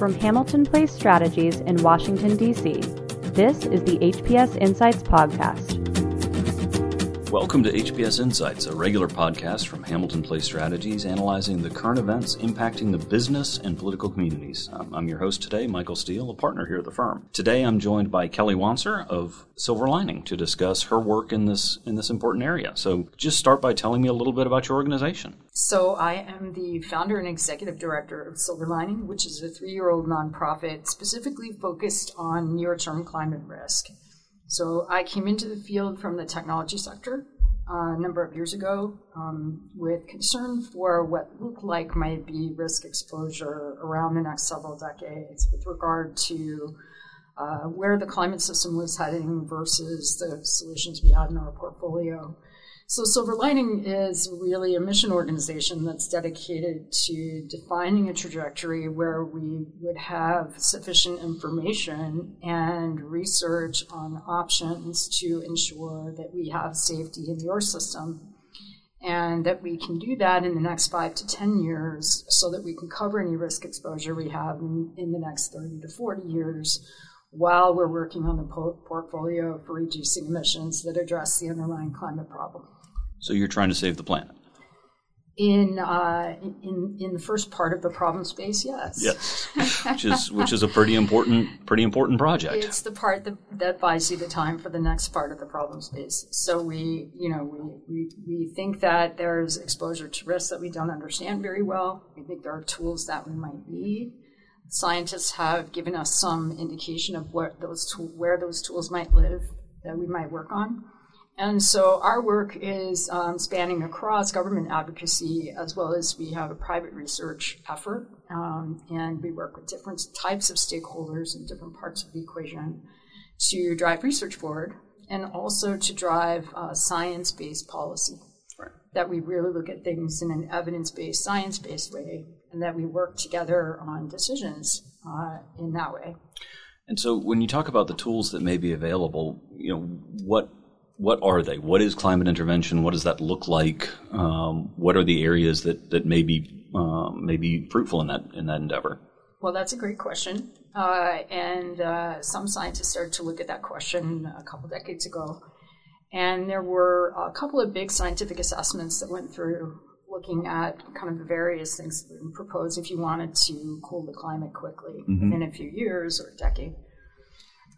From Hamilton Place Strategies in Washington, D.C., this is the HPS Insights Podcast. Welcome to HPS Insights, a regular podcast from Hamilton Place Strategies analyzing the current events impacting the business and political communities. Um, I'm your host today, Michael Steel, a partner here at the firm. Today I'm joined by Kelly Wanser of Silver Lining to discuss her work in this in this important area. So just start by telling me a little bit about your organization. So I am the founder and executive director of Silver Lining, which is a three-year-old nonprofit specifically focused on near-term climate risk. So I came into the field from the technology sector uh, a number of years ago um, with concern for what looked like might be risk exposure around the next several decades with regard to uh, where the climate system was heading versus the solutions we had in our portfolio. So, Silver Lining is really a mission organization that's dedicated to defining a trajectory where we would have sufficient information and research on options to ensure that we have safety in your system and that we can do that in the next five to 10 years so that we can cover any risk exposure we have in, in the next 30 to 40 years while we're working on the portfolio for reducing emissions that address the underlying climate problem. So you're trying to save the planet. In uh, in in the first part of the problem space, yes. Yes, which is which is a pretty important pretty important project. It's the part that, that buys you the time for the next part of the problem space. So we you know we, we we think that there's exposure to risks that we don't understand very well. We think there are tools that we might need. Scientists have given us some indication of what those to- where those tools might live that we might work on. And so our work is um, spanning across government advocacy as well as we have a private research effort. Um, and we work with different types of stakeholders in different parts of the equation to drive research forward and also to drive uh, science based policy. Right. That we really look at things in an evidence based, science based way, and that we work together on decisions uh, in that way. And so, when you talk about the tools that may be available, you know, what what are they? What is climate intervention? What does that look like? Um, what are the areas that that may be uh, may be fruitful in that in that endeavor? Well, that's a great question, uh, and uh, some scientists started to look at that question a couple decades ago, and there were a couple of big scientific assessments that went through looking at kind of the various things proposed if you wanted to cool the climate quickly mm-hmm. in a few years or a decade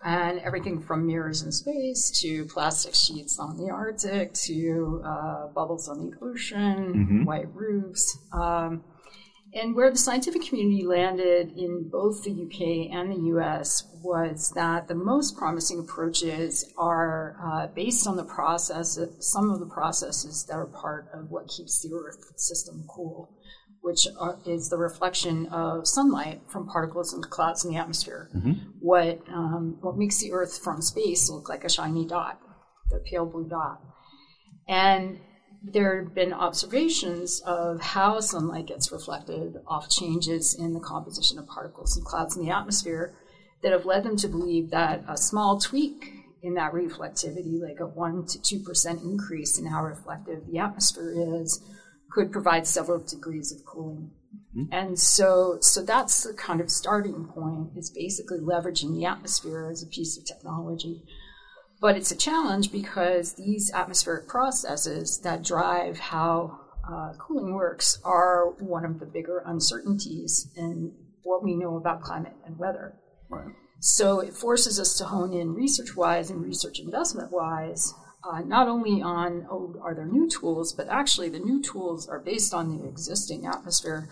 and everything from mirrors in space to plastic sheets on the Arctic to uh, bubbles on the ocean, mm-hmm. white roofs. Um, and where the scientific community landed in both the UK and the US was that the most promising approaches are uh, based on the process, some of the processes that are part of what keeps the Earth system cool which are, is the reflection of sunlight from particles and clouds in the atmosphere. Mm-hmm. What um, what makes the Earth from space look like a shiny dot, the pale blue dot, and there have been observations of how sunlight gets reflected off changes in the composition of particles and clouds in the atmosphere that have led them to believe that a small tweak in that reflectivity, like a 1% to 2% increase in how reflective the atmosphere is, could provide several degrees of cooling. Mm-hmm. And so, so that's the kind of starting point is basically leveraging the atmosphere as a piece of technology. But it's a challenge because these atmospheric processes that drive how uh, cooling works are one of the bigger uncertainties in what we know about climate and weather. Right. So it forces us to hone in research wise and research investment wise uh, not only on oh, are there new tools, but actually the new tools are based on the existing atmosphere.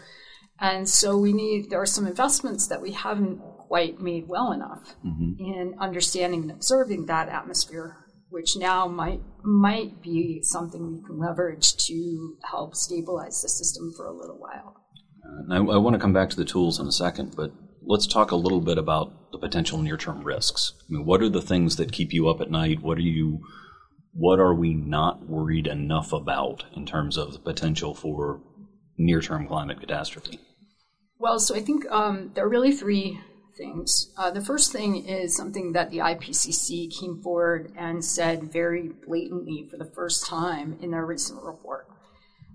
And so we need, there are some investments that we haven't quite made well enough mm-hmm. in understanding and observing that atmosphere, which now might, might be something we can leverage to help stabilize the system for a little while. Uh, I, I want to come back to the tools in a second, but let's talk a little bit about the potential near term risks. I mean, what are the things that keep you up at night? What are you what are we not worried enough about in terms of the potential for near term climate catastrophe? Well, so I think um, there are really three things. Uh, the first thing is something that the IPCC came forward and said very blatantly for the first time in their recent report,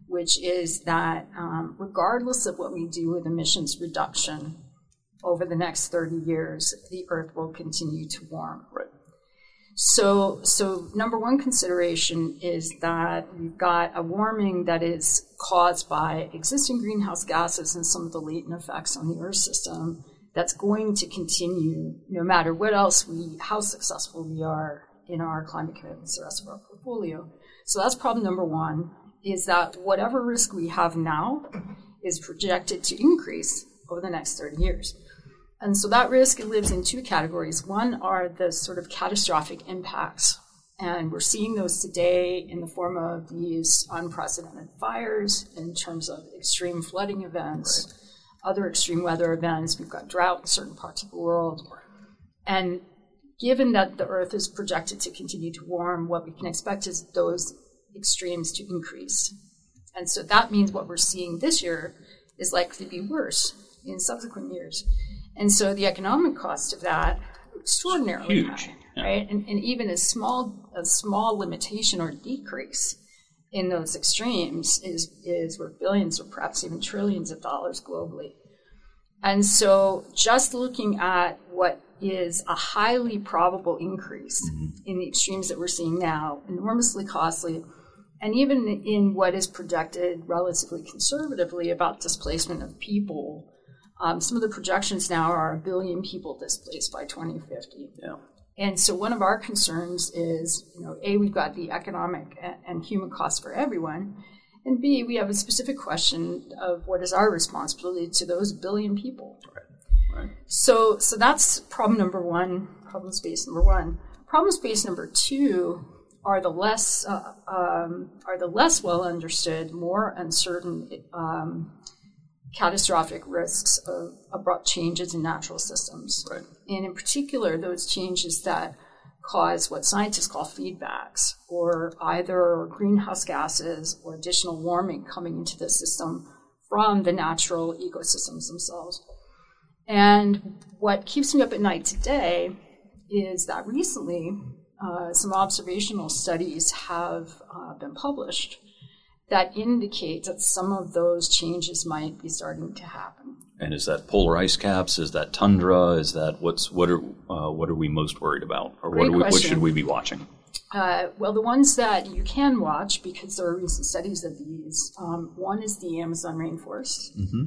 which is that um, regardless of what we do with emissions reduction over the next 30 years, the Earth will continue to warm. Right. So, so number one consideration is that we've got a warming that is caused by existing greenhouse gases and some of the latent effects on the Earth system that's going to continue no matter what else we, how successful we are in our climate commitments, the rest of our portfolio. So that's problem number one, is that whatever risk we have now is projected to increase over the next 30 years. And so that risk lives in two categories. One are the sort of catastrophic impacts. And we're seeing those today in the form of these unprecedented fires, in terms of extreme flooding events, right. other extreme weather events. We've got drought in certain parts of the world. And given that the Earth is projected to continue to warm, what we can expect is those extremes to increase. And so that means what we're seeing this year is likely to be worse in subsequent years. And so the economic cost of that extraordinarily Huge. high, yeah. right? And, and even a small a small limitation or decrease in those extremes is is worth billions or perhaps even trillions of dollars globally. And so just looking at what is a highly probable increase mm-hmm. in the extremes that we're seeing now, enormously costly, and even in what is projected relatively conservatively about displacement of people um, some of the projections now are a billion people displaced by 2050. Yeah. And so one of our concerns is, you know, A, we've got the economic and human costs for everyone. And B, we have a specific question of what is our responsibility to those billion people. Right. Right. So, so that's problem number one, problem space number one. Problem space number two are the less uh, um, are the less well understood, more uncertain um, catastrophic risks of abrupt changes in natural systems. Right. And in particular, those changes that cause what scientists call feedbacks, or either greenhouse gases or additional warming coming into the system from the natural ecosystems themselves. And what keeps me up at night today is that recently uh, some observational studies have uh, been published that indicate that some of those changes might be starting to happen. And is that polar ice caps? Is that tundra? Is that what's what are uh, what are we most worried about, or what, we, what should we be watching? Uh, well, the ones that you can watch because there are recent studies of these. Um, one is the Amazon rainforest, mm-hmm.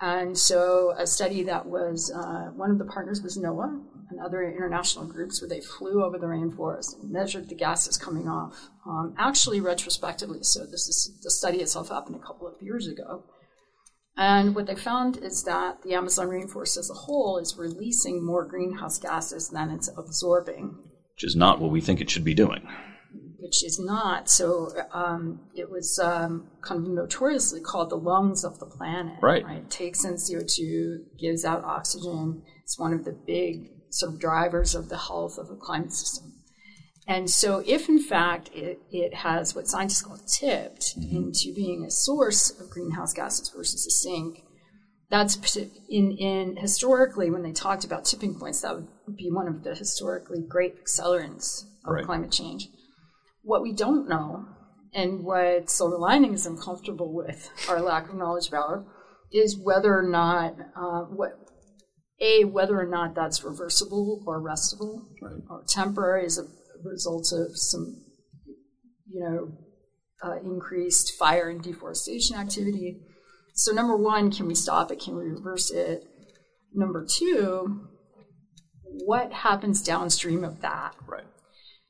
and so a study that was uh, one of the partners was NOAA, and other international groups where they flew over the rainforest and measured the gases coming off. Um, actually, retrospectively, so this is the study itself happened a couple of years ago. And what they found is that the Amazon rainforest as a whole is releasing more greenhouse gases than it's absorbing. Which is not what we think it should be doing. Which is not. So um, it was um, kind of notoriously called the lungs of the planet. Right. right. It takes in CO2, gives out oxygen. It's one of the big sort of drivers of the health of the climate system. And so, if in fact it, it has what scientists call tipped mm-hmm. into being a source of greenhouse gases versus a sink, that's in, in historically when they talked about tipping points, that would be one of the historically great accelerants of right. climate change. What we don't know, and what Silver Lining is uncomfortable with our lack of knowledge about, is whether or not uh, what a whether or not that's reversible or restable right. or temporary as a result of some you know uh, increased fire and deforestation activity. So number one can we stop it? Can we reverse it? Number two what happens downstream of that? Right.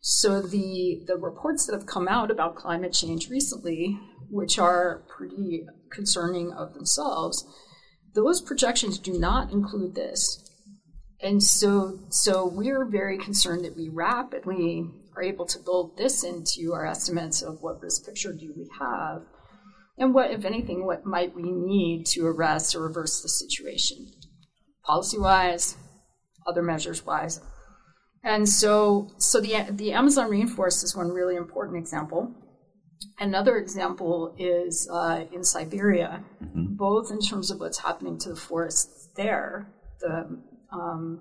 So the the reports that have come out about climate change recently which are pretty concerning of themselves those projections do not include this. And so, so we're very concerned that we rapidly are able to build this into our estimates of what risk picture do we have, and what, if anything, what might we need to arrest or reverse the situation, policy wise, other measures wise. And so, so the the Amazon rainforest is one really important example. Another example is uh, in Siberia, mm-hmm. Both in terms of what's happening to the forests there, the um,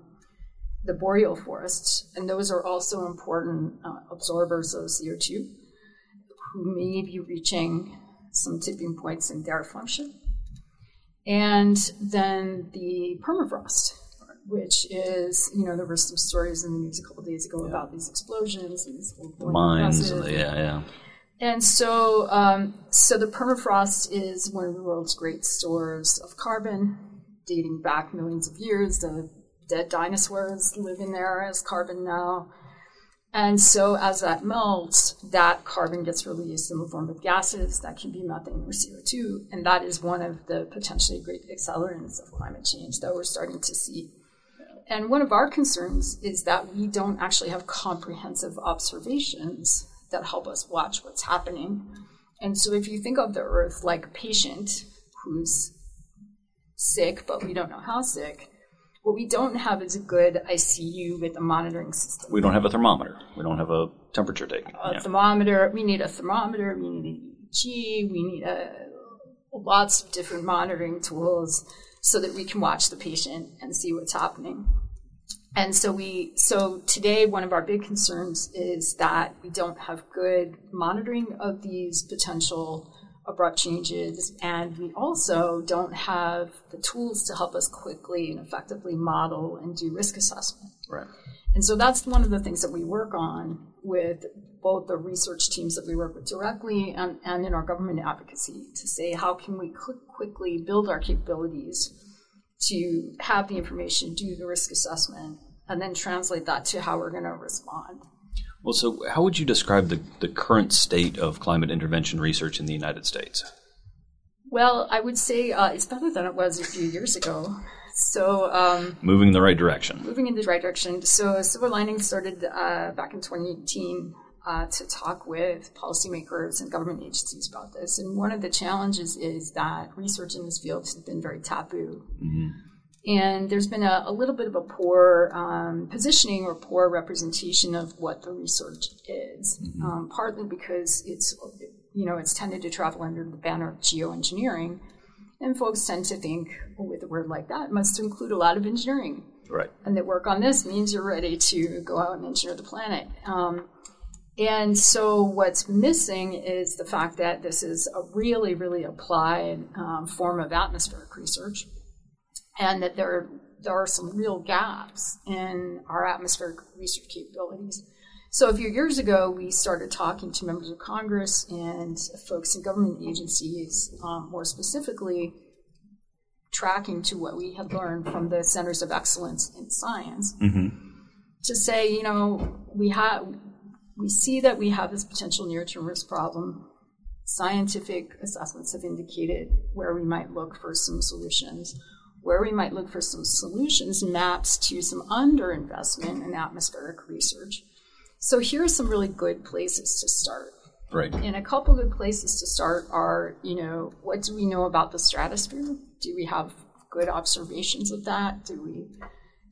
the boreal forests, and those are also important uh, absorbers of CO2, who may be reaching some tipping points in their function. And then the permafrost, which is, you know, there were some stories in the news a couple days ago yeah. about these explosions and these the mines. yeah, yeah. And so, um, so the permafrost is one of the world's great stores of carbon, dating back millions of years. The dead dinosaurs live in there as carbon now. And so, as that melts, that carbon gets released in the form of gases that can be methane or CO2. And that is one of the potentially great accelerants of climate change that we're starting to see. And one of our concerns is that we don't actually have comprehensive observations that help us watch what's happening. And so, if you think of the Earth like a patient who's sick, but we don't know how sick, what we don't have is a good ICU with a monitoring system. We don't have a thermometer. We don't have a temperature taker. A yeah. thermometer. We need a thermometer. We need an EEG. We need a, lots of different monitoring tools so that we can watch the patient and see what's happening. And so we so today one of our big concerns is that we don't have good monitoring of these potential abrupt changes, and we also don't have the tools to help us quickly and effectively model and do risk assessment. Right. And so that's one of the things that we work on with both the research teams that we work with directly and, and in our government advocacy to say how can we quickly build our capabilities to have the information, do the risk assessment, and then translate that to how we're going to respond. Well, so how would you describe the, the current state of climate intervention research in the United States? Well, I would say uh, it's better than it was a few years ago. So, um, moving in the right direction. Moving in the right direction. So, Silver Lining started uh, back in 2018 uh, to talk with policymakers and government agencies about this. And one of the challenges is that research in this field has been very taboo. Mm-hmm. And there's been a, a little bit of a poor um, positioning or poor representation of what the research is, mm-hmm. um, partly because it's, you know, it's tended to travel under the banner of geoengineering. And folks tend to think, well, with a word like that, must include a lot of engineering. Right. And that work on this means you're ready to go out and engineer the planet. Um, and so what's missing is the fact that this is a really, really applied um, form of atmospheric research and that there, there are some real gaps in our atmospheric research capabilities. So a few years ago, we started talking to members of Congress and folks in government agencies, um, more specifically, tracking to what we had learned from the Centers of Excellence in Science, mm-hmm. to say, you know, we have we see that we have this potential near-term risk problem. Scientific assessments have indicated where we might look for some solutions where we might look for some solutions maps to some underinvestment in atmospheric research. So here are some really good places to start. Right. And a couple good places to start are, you know, what do we know about the stratosphere? Do we have good observations of that? Do we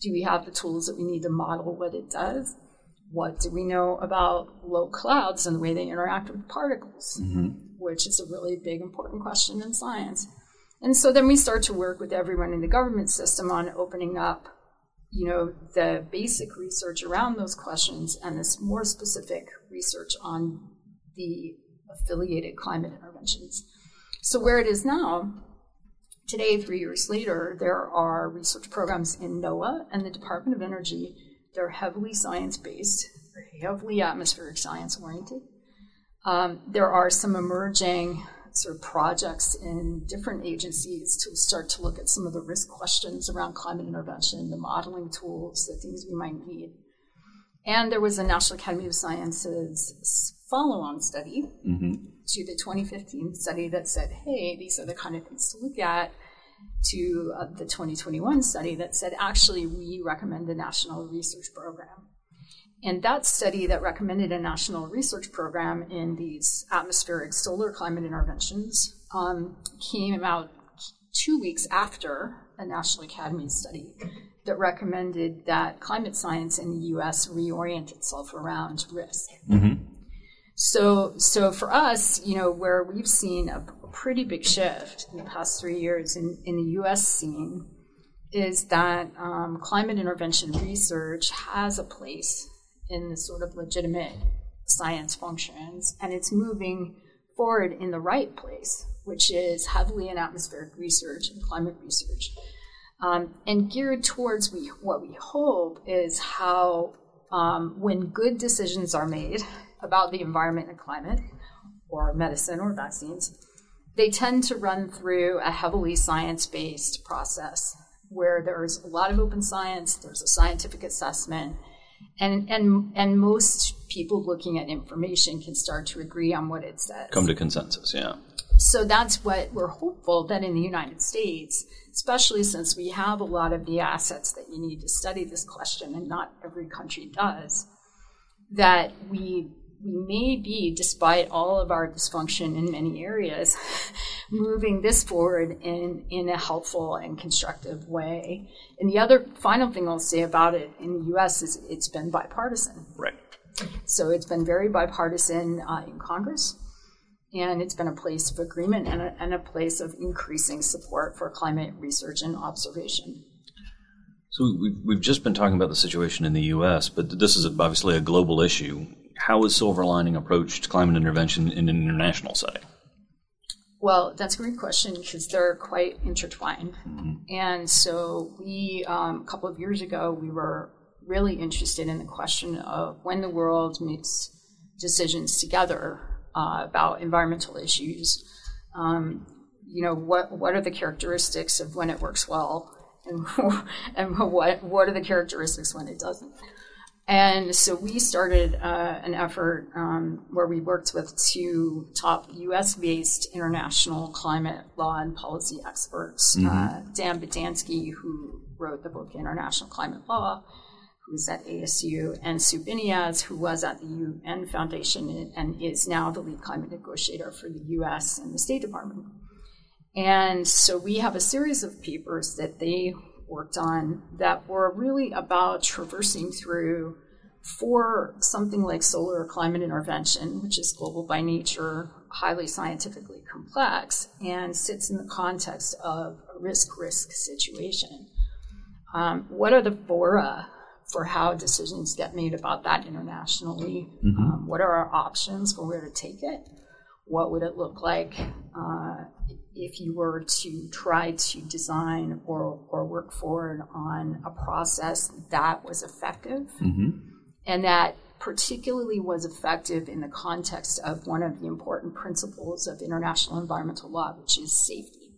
do we have the tools that we need to model what it does? What do we know about low clouds and the way they interact with particles? Mm-hmm. Which is a really big important question in science. And so then we start to work with everyone in the government system on opening up, you know, the basic research around those questions and this more specific research on the affiliated climate interventions. So where it is now, today, three years later, there are research programs in NOAA and the Department of Energy. They're heavily science based, heavily atmospheric science oriented. Um, there are some emerging sort of projects in different agencies to start to look at some of the risk questions around climate intervention, the modeling tools, the things we might need. And there was a National Academy of Sciences follow on study mm-hmm. to the 2015 study that said, hey, these are the kind of things to look at, to uh, the 2021 study that said, actually, we recommend a national research program. And that study that recommended a national research program in these atmospheric solar climate interventions um, came out two weeks after a National Academy study that recommended that climate science in the U.S. reorient itself around risk. Mm-hmm. So, so for us, you know, where we've seen a pretty big shift in the past three years in, in the U.S. scene is that um, climate intervention research has a place in the sort of legitimate science functions, and it's moving forward in the right place, which is heavily in atmospheric research and climate research, um, and geared towards we, what we hope is how, um, when good decisions are made about the environment and climate, or medicine or vaccines, they tend to run through a heavily science based process where there's a lot of open science, there's a scientific assessment, and, and, and most people looking at information can start to agree on what it says. Come to consensus, yeah. So that's what we're hopeful that in the United States, especially since we have a lot of the assets that you need to study this question, and not every country does, that we we may be, despite all of our dysfunction in many areas, moving this forward in, in a helpful and constructive way. And the other final thing I'll say about it in the US is it's been bipartisan. Right. So it's been very bipartisan uh, in Congress, and it's been a place of agreement and a, and a place of increasing support for climate research and observation. So we've, we've just been talking about the situation in the U.S., but this is obviously a global issue how is Silver Lining approached climate intervention in an international setting? Well, that's a great question because they're quite intertwined. Mm-hmm. And so, we, um, a couple of years ago, we were really interested in the question of when the world makes decisions together uh, about environmental issues. Um, you know, what, what are the characteristics of when it works well? And, and what, what are the characteristics when it doesn't? And so we started uh, an effort um, where we worked with two top US based international climate law and policy experts mm-hmm. uh, Dan Bodansky, who wrote the book International Climate Law, who's at ASU, and Sue Biniaz, who was at the UN Foundation and is now the lead climate negotiator for the US and the State Department. And so we have a series of papers that they worked on that were really about traversing through for something like solar climate intervention, which is global by nature, highly scientifically complex, and sits in the context of a risk risk situation. Um, what are the fora for how decisions get made about that internationally? Mm-hmm. Um, what are our options for where to take it? What would it look like uh, if you were to try to design or, or work forward on a process that was effective mm-hmm. and that particularly was effective in the context of one of the important principles of international environmental law, which is safety.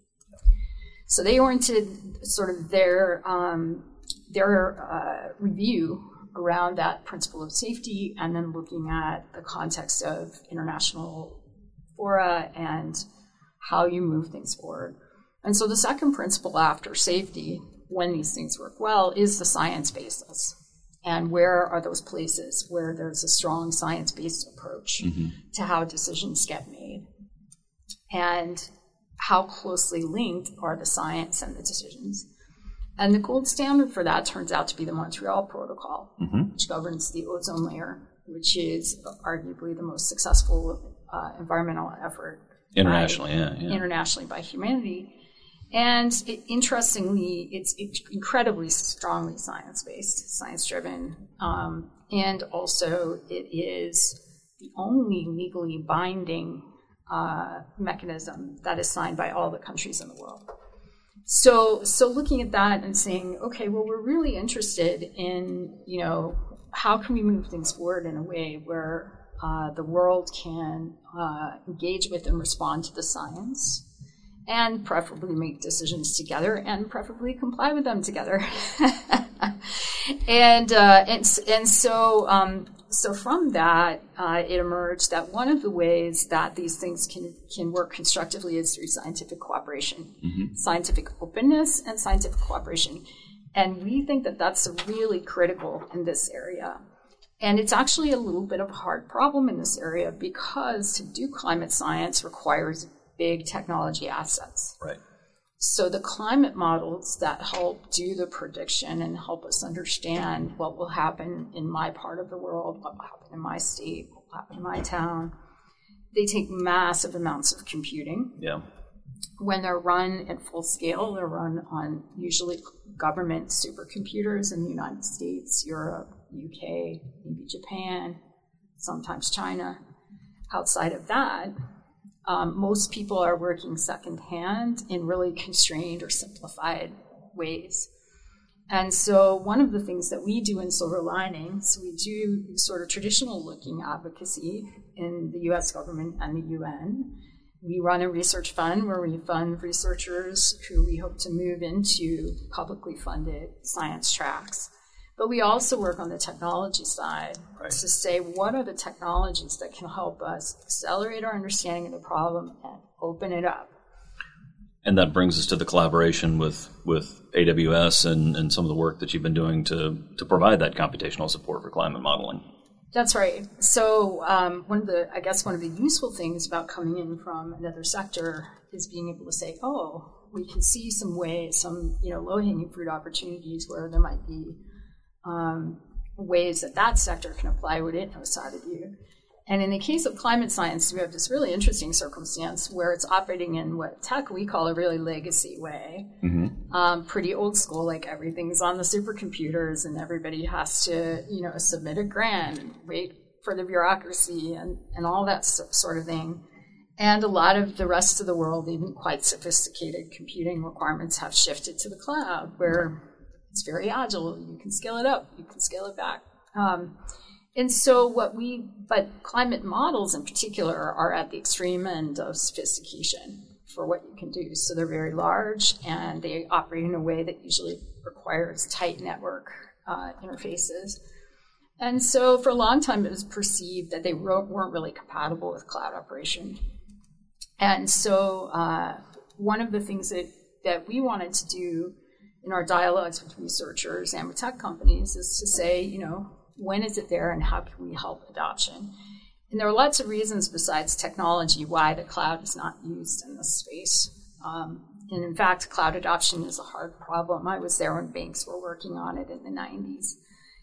So they oriented sort of their um, their uh, review around that principle of safety, and then looking at the context of international fora and how you move things forward. And so the second principle after safety, when these things work well, is the science basis. And where are those places where there's a strong science based approach mm-hmm. to how decisions get made? And how closely linked are the science and the decisions? And the gold standard for that turns out to be the Montreal Protocol, mm-hmm. which governs the ozone layer, which is arguably the most successful uh, environmental effort internationally, by, yeah, yeah, internationally by humanity. And it, interestingly, it's, incredibly strongly science based, science driven, um, and also it is the only legally binding uh, mechanism that is signed by all the countries in the world. So, so looking at that and saying, okay, well, we're really interested in, you know, how can we move things forward in a way where uh, the world can uh, engage with and respond to the science and preferably make decisions together and preferably comply with them together. and, uh, and, and so, um, so from that, uh, it emerged that one of the ways that these things can, can work constructively is through scientific cooperation, mm-hmm. scientific openness, and scientific cooperation. And we think that that's really critical in this area. And it's actually a little bit of a hard problem in this area because to do climate science requires big technology assets. Right. So the climate models that help do the prediction and help us understand what will happen in my part of the world, what will happen in my state, what will happen in my town, they take massive amounts of computing. Yeah. When they're run at full scale, they're run on usually government supercomputers in the United States, Europe, UK, maybe Japan, sometimes China. Outside of that, um, most people are working secondhand in really constrained or simplified ways. And so, one of the things that we do in Silver Lining, Linings, we do sort of traditional looking advocacy in the US government and the UN. We run a research fund where we fund researchers who we hope to move into publicly funded science tracks. But we also work on the technology side right. to say what are the technologies that can help us accelerate our understanding of the problem and open it up. And that brings us to the collaboration with, with AWS and, and some of the work that you've been doing to, to provide that computational support for climate modeling. That's right. So um, one of the, I guess, one of the useful things about coming in from another sector is being able to say, oh, we can see some ways, some you know, low hanging fruit opportunities where there might be um, ways that that sector can apply what it knows how to do. And in the case of climate science, we have this really interesting circumstance where it's operating in what tech we call a really legacy way, mm-hmm. um, pretty old school, like everything's on the supercomputers and everybody has to, you know, submit a grant, and wait for the bureaucracy and, and all that sort of thing. And a lot of the rest of the world, even quite sophisticated computing requirements, have shifted to the cloud, where it's very agile. You can scale it up, you can scale it back. Um, and so, what we, but climate models in particular are at the extreme end of sophistication for what you can do. So, they're very large and they operate in a way that usually requires tight network uh, interfaces. And so, for a long time, it was perceived that they weren't really compatible with cloud operation. And so, uh, one of the things that, that we wanted to do in our dialogues with researchers and with tech companies is to say, you know, when is it there and how can we help adoption? And there are lots of reasons besides technology why the cloud is not used in this space. Um, and in fact, cloud adoption is a hard problem. I was there when banks were working on it in the 90s.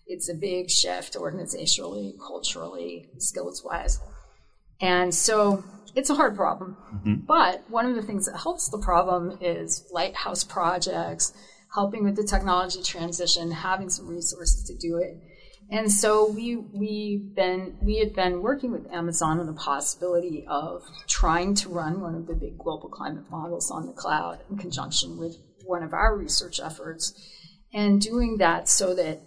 It's a big shift organizationally, culturally, skills wise. And so it's a hard problem. Mm-hmm. But one of the things that helps the problem is lighthouse projects, helping with the technology transition, having some resources to do it. And so we we've been we had been working with Amazon on the possibility of trying to run one of the big global climate models on the cloud in conjunction with one of our research efforts, and doing that so that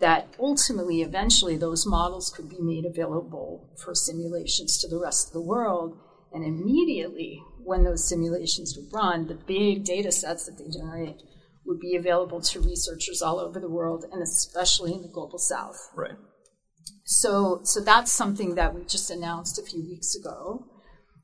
that ultimately, eventually, those models could be made available for simulations to the rest of the world. And immediately, when those simulations would run, the big data sets that they generate would be available to researchers all over the world and especially in the global south. Right. So, so that's something that we just announced a few weeks ago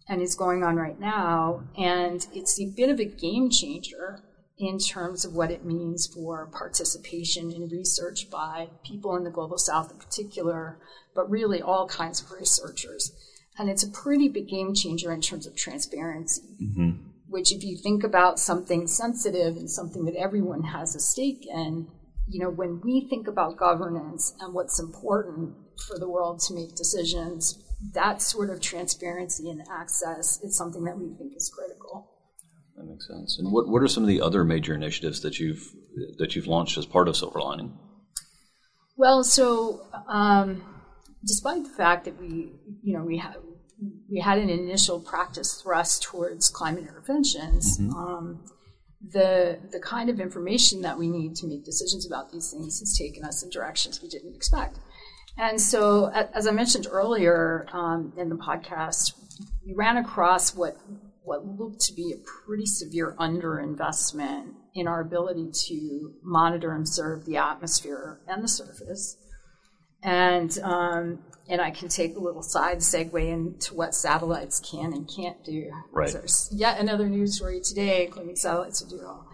and is going on right now. And it's a bit of a game changer in terms of what it means for participation in research by people in the global south in particular, but really all kinds of researchers. And it's a pretty big game changer in terms of transparency. Mm-hmm which if you think about something sensitive and something that everyone has a stake in, you know, when we think about governance and what's important for the world to make decisions, that sort of transparency and access is something that we think is critical. That makes sense. And what, what are some of the other major initiatives that you've that you've launched as part of Silver Lining? Well, so um, despite the fact that we, you know, we have we had an initial practice thrust towards climate interventions. Mm-hmm. Um, the the kind of information that we need to make decisions about these things has taken us in directions we didn't expect. And so, as I mentioned earlier um, in the podcast, we ran across what what looked to be a pretty severe underinvestment in our ability to monitor and observe the atmosphere and the surface. And um, and I can take a little side segue into what satellites can and can't do. Right. There's yet another news story today claiming satellites to do all.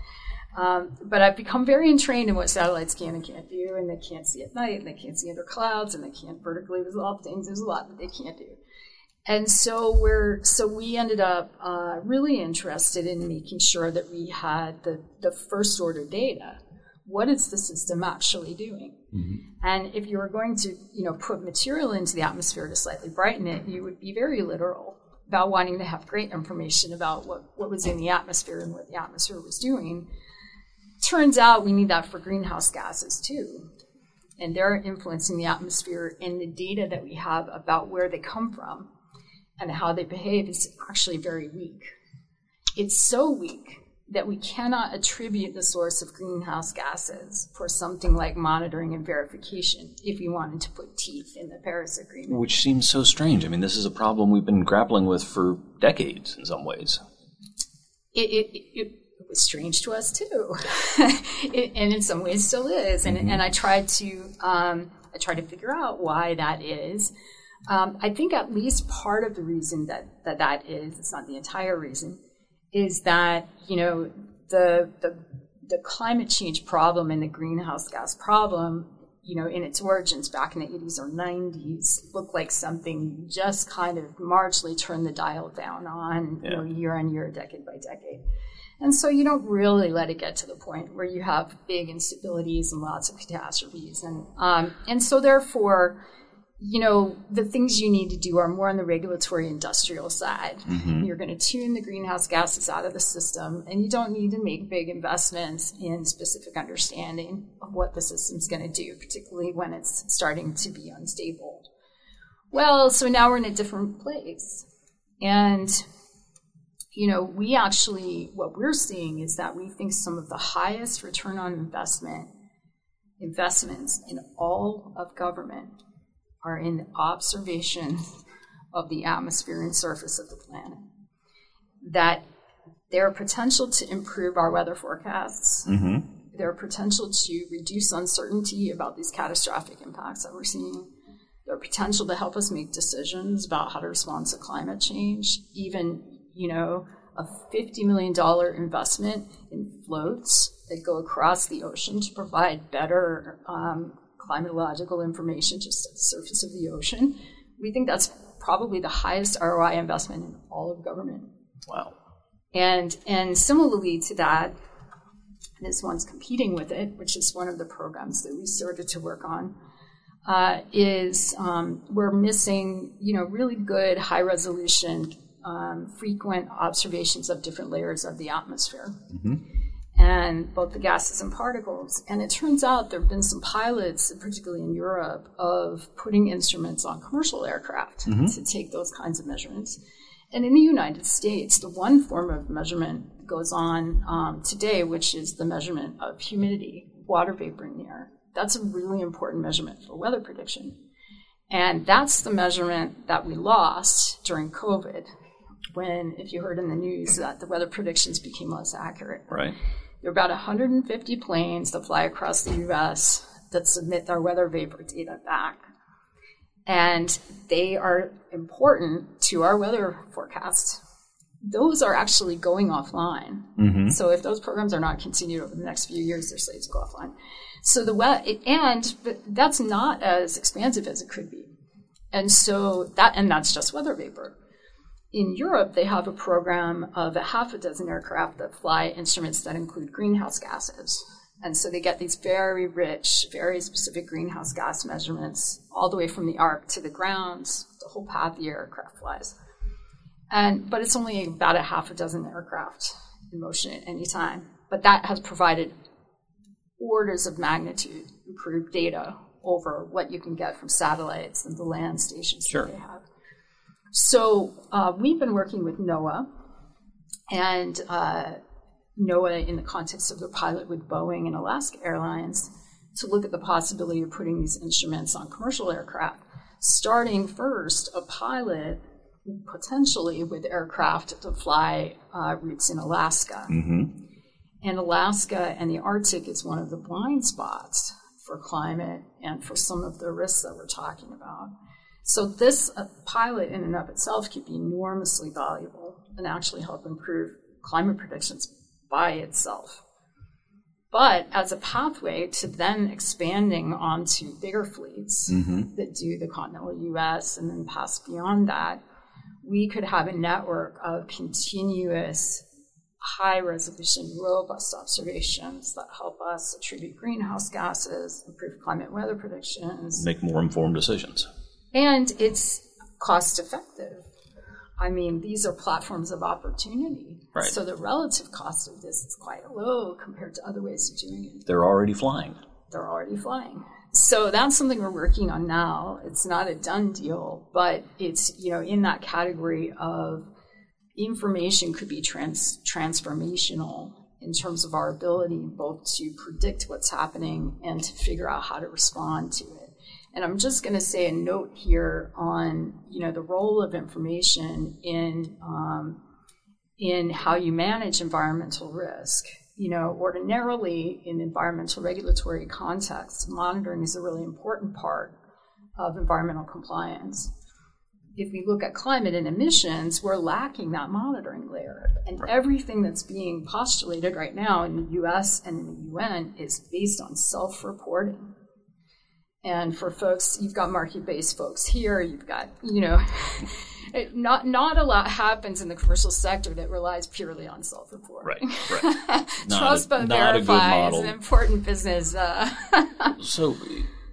Um, but I've become very entrained in what satellites can and can't do, and they can't see at night, and they can't see under clouds, and they can't vertically resolve things. There's a lot that they can't do. And so we're so we ended up uh, really interested in making sure that we had the, the first order data what is the system actually doing? Mm-hmm. And if you were going to, you know, put material into the atmosphere to slightly brighten it, you would be very literal about wanting to have great information about what, what was in the atmosphere and what the atmosphere was doing. Turns out we need that for greenhouse gases too. And they're influencing the atmosphere and the data that we have about where they come from. and how they behave is actually very weak. It's so weak that we cannot attribute the source of greenhouse gases for something like monitoring and verification if we wanted to put teeth in the Paris Agreement. Which seems so strange. I mean, this is a problem we've been grappling with for decades in some ways. It, it, it, it was strange to us too, it, and in some ways still is. And, mm-hmm. and I tried to um, I tried to figure out why that is. Um, I think at least part of the reason that, that that is, it's not the entire reason, is that you know the the the climate change problem and the greenhouse gas problem, you know, in its origins back in the 80s or 90s, looked like something just kind of marginally turned the dial down on, yeah. you know, year on year, decade by decade. And so you don't really let it get to the point where you have big instabilities and lots of catastrophes. And, um, and so therefore, you know, the things you need to do are more on the regulatory industrial side. Mm-hmm. You're going to tune the greenhouse gases out of the system, and you don't need to make big investments in specific understanding of what the system's going to do, particularly when it's starting to be unstable. Well, so now we're in a different place. And, you know, we actually, what we're seeing is that we think some of the highest return on investment investments in all of government are in the observation of the atmosphere and surface of the planet. That their potential to improve our weather forecasts, mm-hmm. their potential to reduce uncertainty about these catastrophic impacts that we're seeing, their potential to help us make decisions about how to respond to climate change, even, you know, a $50 million investment in floats that go across the ocean to provide better um, climatological information just at the surface of the ocean. We think that's probably the highest ROI investment in all of government. Wow. And and similarly to that, this one's competing with it, which is one of the programs that we started to work on. Uh, is um, we're missing, you know, really good high resolution, um, frequent observations of different layers of the atmosphere. Mm-hmm and both the gases and particles. And it turns out there have been some pilots, particularly in Europe, of putting instruments on commercial aircraft mm-hmm. to take those kinds of measurements. And in the United States, the one form of measurement goes on um, today, which is the measurement of humidity, water vapor in the air. That's a really important measurement for weather prediction. And that's the measurement that we lost during COVID when, if you heard in the news, that the weather predictions became less accurate. Right. There are about 150 planes that fly across the US that submit their water vapor data back. And they are important to our weather forecasts. Those are actually going offline. Mm-hmm. So if those programs are not continued over the next few years, they're slated to go offline. So the we- and that's not as expansive as it could be. And so that and that's just water vapor in Europe, they have a program of a half a dozen aircraft that fly instruments that include greenhouse gases. And so they get these very rich, very specific greenhouse gas measurements all the way from the arc to the ground, the whole path the aircraft flies. And but it's only about a half a dozen aircraft in motion at any time. But that has provided orders of magnitude improved data over what you can get from satellites and the land stations sure. that they have. So uh, we've been working with NOAA and uh, NOAA in the context of the pilot with Boeing and Alaska Airlines to look at the possibility of putting these instruments on commercial aircraft, starting first a pilot potentially with aircraft to fly uh, routes in Alaska. Mm-hmm. And Alaska and the Arctic is one of the blind spots for climate and for some of the risks that we're talking about. So this uh, pilot in and of itself could be enormously valuable and actually help improve climate predictions by itself. But as a pathway to then expanding onto bigger fleets mm-hmm. that do the continental US and then pass beyond that, we could have a network of continuous high resolution, robust observations that help us attribute greenhouse gases, improve climate weather predictions, make more informed decisions. And it's cost effective. I mean, these are platforms of opportunity. Right. So the relative cost of this is quite low compared to other ways of doing it. They're already flying. They're already flying. so that's something we're working on now. It's not a done deal, but it's you know in that category of information could be trans- transformational in terms of our ability both to predict what's happening and to figure out how to respond to it. And I'm just going to say a note here on you know the role of information in um, in how you manage environmental risk. You know, ordinarily in environmental regulatory context, monitoring is a really important part of environmental compliance. If we look at climate and emissions, we're lacking that monitoring layer. And right. everything that's being postulated right now in the US and in the UN is based on self reporting. And for folks, you've got market based folks here, you've got, you know, it, not not a lot happens in the commercial sector that relies purely on self reporting. Right, right. Trust but verify is an important business. Uh, so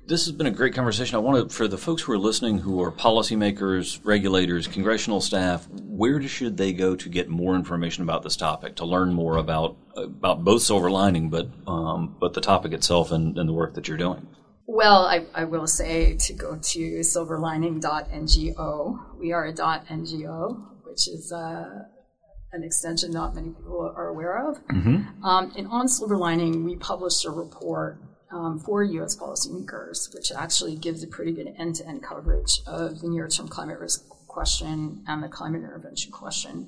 this has been a great conversation. I want to, for the folks who are listening, who are policymakers, regulators, congressional staff, where should they go to get more information about this topic, to learn more about about both silver lining, but um, but the topic itself and, and the work that you're doing? Well, I, I, will say to go to silverlining.ngo. We are a .ngo, which is uh, an extension not many people are aware of. Mm-hmm. Um, and on Silver Lining, we published a report um, for U.S. policymakers, which actually gives a pretty good end-to-end coverage of the near-term climate risk question and the climate intervention question.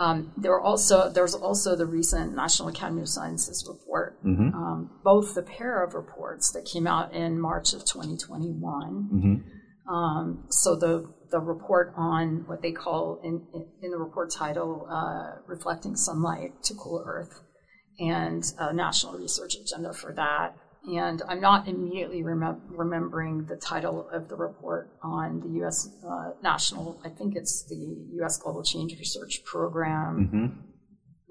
Um, there were also there's also the recent National Academy of Sciences report, mm-hmm. um, both the pair of reports that came out in March of 2021. Mm-hmm. Um, so the the report on what they call in in the report title uh, "Reflecting Sunlight to Cool Earth," and a national research agenda for that and I'm not immediately remem- remembering the title of the report on the U.S. Uh, national. I think it's the U.S. Global Change Research Program. Mm-hmm.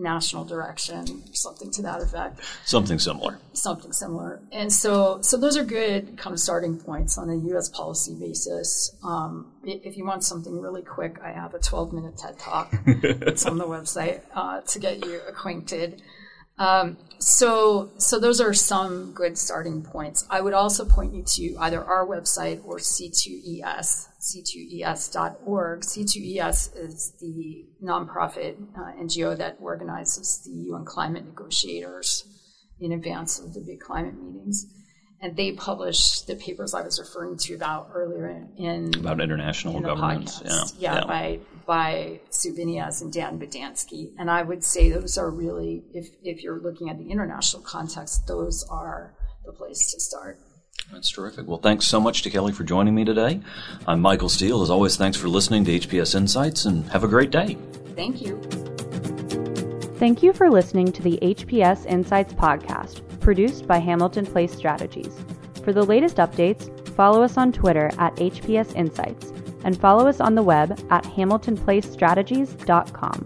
National direction, something to that effect. Something similar. Something similar, and so so those are good kind of starting points on a U.S. policy basis. Um, if you want something really quick, I have a 12 minute TED talk. it's on the website uh, to get you acquainted. Um, so, so those are some good starting points. I would also point you to either our website or C2ES, c2es.org. C2ES is the nonprofit uh, NGO that organizes the UN climate negotiators in advance of the big climate meetings and they published the papers I was referring to about earlier in about international in governance. Yeah. yeah. yeah, by by Sue Biniaz and Dan Bodansky, and I would say those are really, if if you're looking at the international context, those are the place to start. That's terrific. Well, thanks so much to Kelly for joining me today. I'm Michael Steel. As always, thanks for listening to HPS Insights, and have a great day. Thank you. Thank you for listening to the HPS Insights podcast produced by Hamilton Place Strategies. For the latest updates, follow us on Twitter at HPS Insights and follow us on the web at hamiltonplacestrategies.com.